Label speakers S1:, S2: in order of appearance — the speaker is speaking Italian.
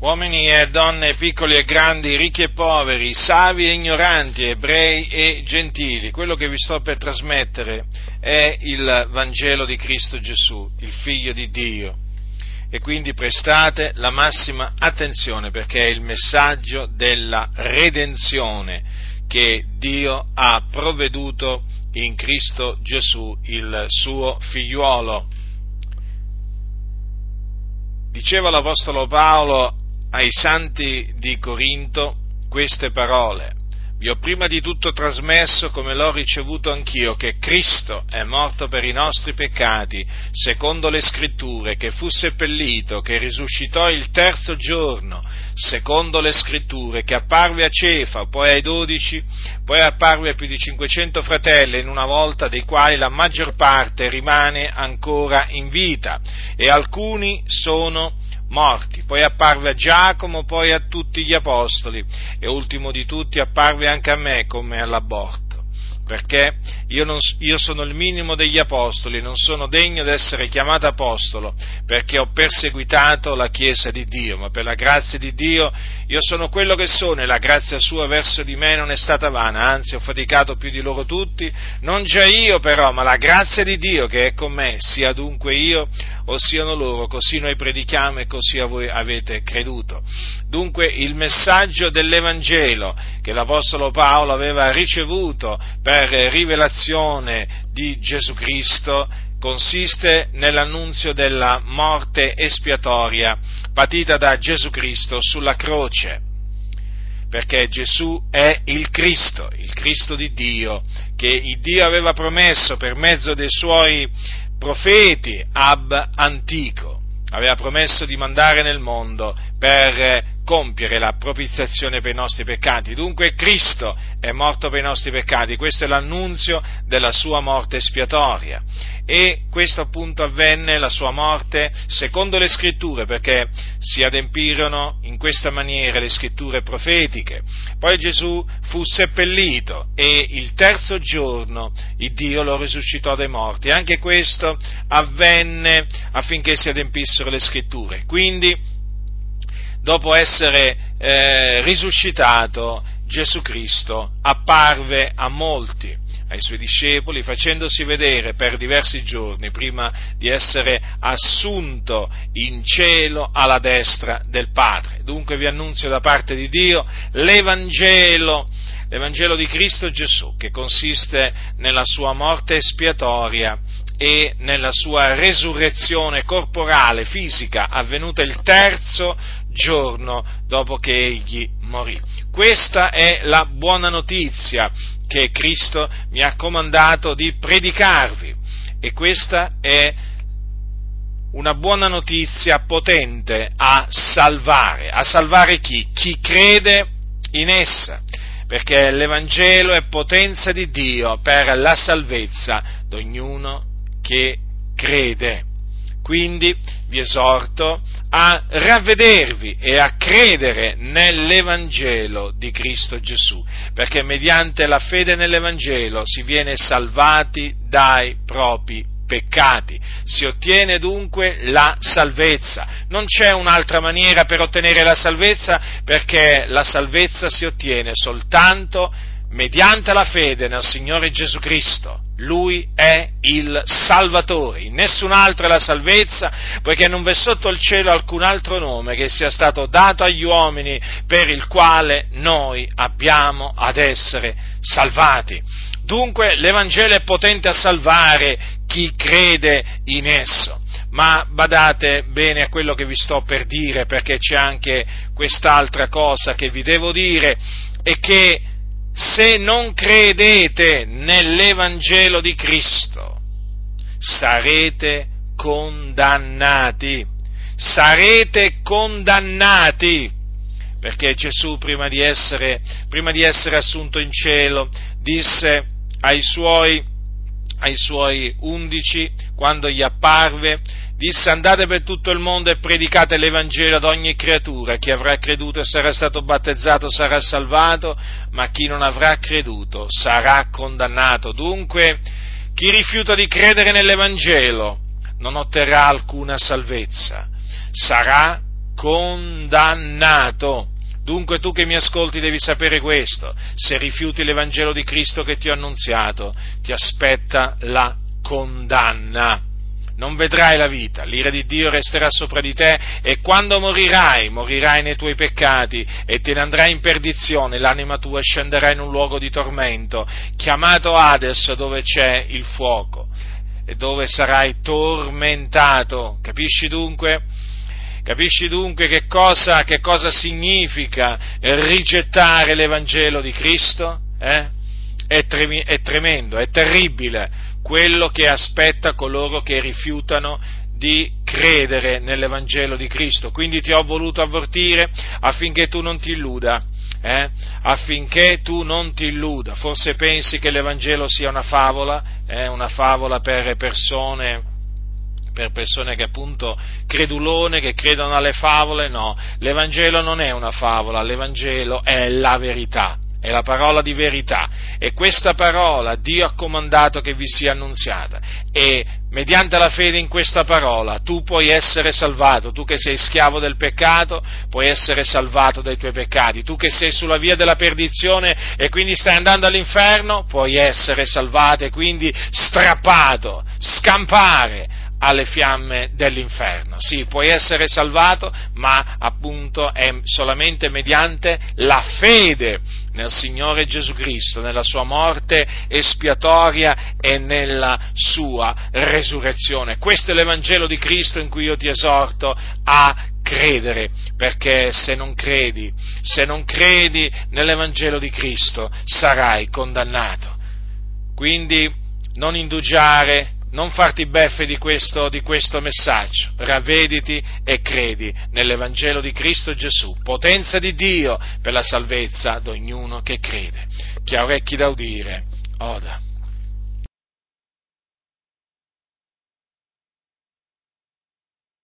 S1: uomini e donne, piccoli e grandi, ricchi e poveri, savi e ignoranti, ebrei e gentili. Quello che vi sto per trasmettere è il Vangelo di Cristo Gesù, il Figlio di Dio. E quindi prestate la massima attenzione perché è il messaggio della redenzione che Dio ha provveduto in Cristo Gesù, il suo figliuolo. Diceva l'Apostolo Paolo ai santi di Corinto queste parole. Vi ho prima di tutto trasmesso, come l'ho ricevuto anch'io, che Cristo è morto per i nostri peccati, secondo le scritture, che fu seppellito, che risuscitò il terzo giorno, secondo le scritture, che apparve a Cefa, poi ai dodici, poi apparve a più di 500 fratelli in una volta, dei quali la maggior parte rimane ancora in vita, e alcuni sono morti, poi apparve a Giacomo, poi a tutti gli apostoli e ultimo di tutti apparve anche a me come all'aborto perché io, non, io, sono il minimo degli apostoli, non sono degno di essere chiamato apostolo, perché ho perseguitato la Chiesa di Dio, ma per la grazia di Dio io sono quello che sono e la grazia sua verso di me non è stata vana, anzi ho faticato più di loro tutti, non già io però, ma la grazia di Dio che è con me, sia dunque io o siano loro, così noi predichiamo e così a voi avete creduto. Dunque il messaggio dell'Evangelo che l'Apostolo Paolo aveva ricevuto per rivelazione di Gesù Cristo consiste nell'annunzio della morte espiatoria patita da Gesù Cristo sulla croce. Perché Gesù è il Cristo, il Cristo di Dio, che Dio aveva promesso per mezzo dei suoi profeti ab antico, aveva promesso di mandare nel mondo per compiere la propiziazione per i nostri peccati. Dunque Cristo è morto per i nostri peccati, questo è l'annunzio della sua morte espiatoria. E questo appunto avvenne, la sua morte, secondo le scritture, perché si adempirono in questa maniera le scritture profetiche. Poi Gesù fu seppellito e il terzo giorno il Dio lo risuscitò dai morti. Anche questo avvenne affinché si adempissero le scritture. Quindi dopo essere eh, risuscitato, Gesù Cristo apparve a molti, ai suoi discepoli, facendosi vedere per diversi giorni prima di essere assunto in cielo alla destra del Padre. Dunque vi annunzio da parte di Dio l'Evangelo, l'Evangelo di Cristo Gesù, che consiste nella sua morte espiatoria e nella sua resurrezione corporale, fisica, avvenuta il terzo giorno dopo che egli morì. Questa è la buona notizia che Cristo mi ha comandato di predicarvi e questa è una buona notizia potente a salvare. A salvare chi? Chi crede in essa, perché l'Evangelo è potenza di Dio per la salvezza di ognuno che crede. Quindi vi esorto a ravvedervi e a credere nell'Evangelo di Cristo Gesù, perché mediante la fede nell'Evangelo si viene salvati dai propri peccati. Si ottiene dunque la salvezza. Non c'è un'altra maniera per ottenere la salvezza perché la salvezza si ottiene soltanto mediante la fede nel Signore Gesù Cristo. Lui è il Salvatore, nessun altro è la salvezza, poiché non v'è sotto il cielo alcun altro nome che sia stato dato agli uomini per il quale noi abbiamo ad essere salvati. Dunque l'Evangelo è potente a salvare chi crede in esso. Ma badate bene a quello che vi sto per dire, perché c'è anche quest'altra cosa che vi devo dire, e che se non credete nell'Evangelo di Cristo, sarete condannati, sarete condannati, perché Gesù prima di essere, prima di essere assunto in cielo disse ai suoi, ai suoi undici, quando gli apparve, disse andate per tutto il mondo e predicate l'Evangelo ad ogni creatura, chi avrà creduto e sarà stato battezzato sarà salvato, ma chi non avrà creduto sarà condannato. Dunque, chi rifiuta di credere nell'Evangelo non otterrà alcuna salvezza, sarà condannato. Dunque tu che mi ascolti devi sapere questo, se rifiuti l'Evangelo di Cristo che ti ho annunziato, ti aspetta la condanna. Non vedrai la vita, l'ira di Dio resterà sopra di te e quando morirai, morirai nei tuoi peccati e te ne andrai in perdizione, l'anima tua scenderà in un luogo di tormento, chiamato Hades dove c'è il fuoco e dove sarai tormentato. Capisci dunque? Capisci dunque che cosa, che cosa significa rigettare l'Evangelo di Cristo? Eh? È, tremi, è tremendo, è terribile quello che aspetta coloro che rifiutano di credere nell'Evangelo di Cristo. Quindi ti ho voluto avvertire affinché tu non ti illuda. Eh? affinché tu non ti illuda. Forse pensi che l'Evangelo sia una favola, eh? una favola per persone per persone che appunto credulone, che credono alle favole, no, l'Evangelo non è una favola, l'Evangelo è la verità, è la parola di verità. E questa parola Dio ha comandato che vi sia annunziata. E mediante la fede in questa parola tu puoi essere salvato, tu che sei schiavo del peccato puoi essere salvato dai tuoi peccati, tu che sei sulla via della perdizione e quindi stai andando all'inferno puoi essere salvato e quindi strappato, scampare alle fiamme dell'inferno. Sì, puoi essere salvato, ma appunto è solamente mediante la fede nel Signore Gesù Cristo, nella sua morte espiatoria e nella sua resurrezione. Questo è l'Evangelo di Cristo in cui io ti esorto a credere, perché se non credi, se non credi nell'Evangelo di Cristo, sarai condannato. Quindi non indugiare non farti beffe di questo, di questo messaggio, ravvediti e credi nell'Evangelo di Cristo Gesù, potenza di Dio per la salvezza di ognuno che crede. Chi ha orecchi da udire, oda.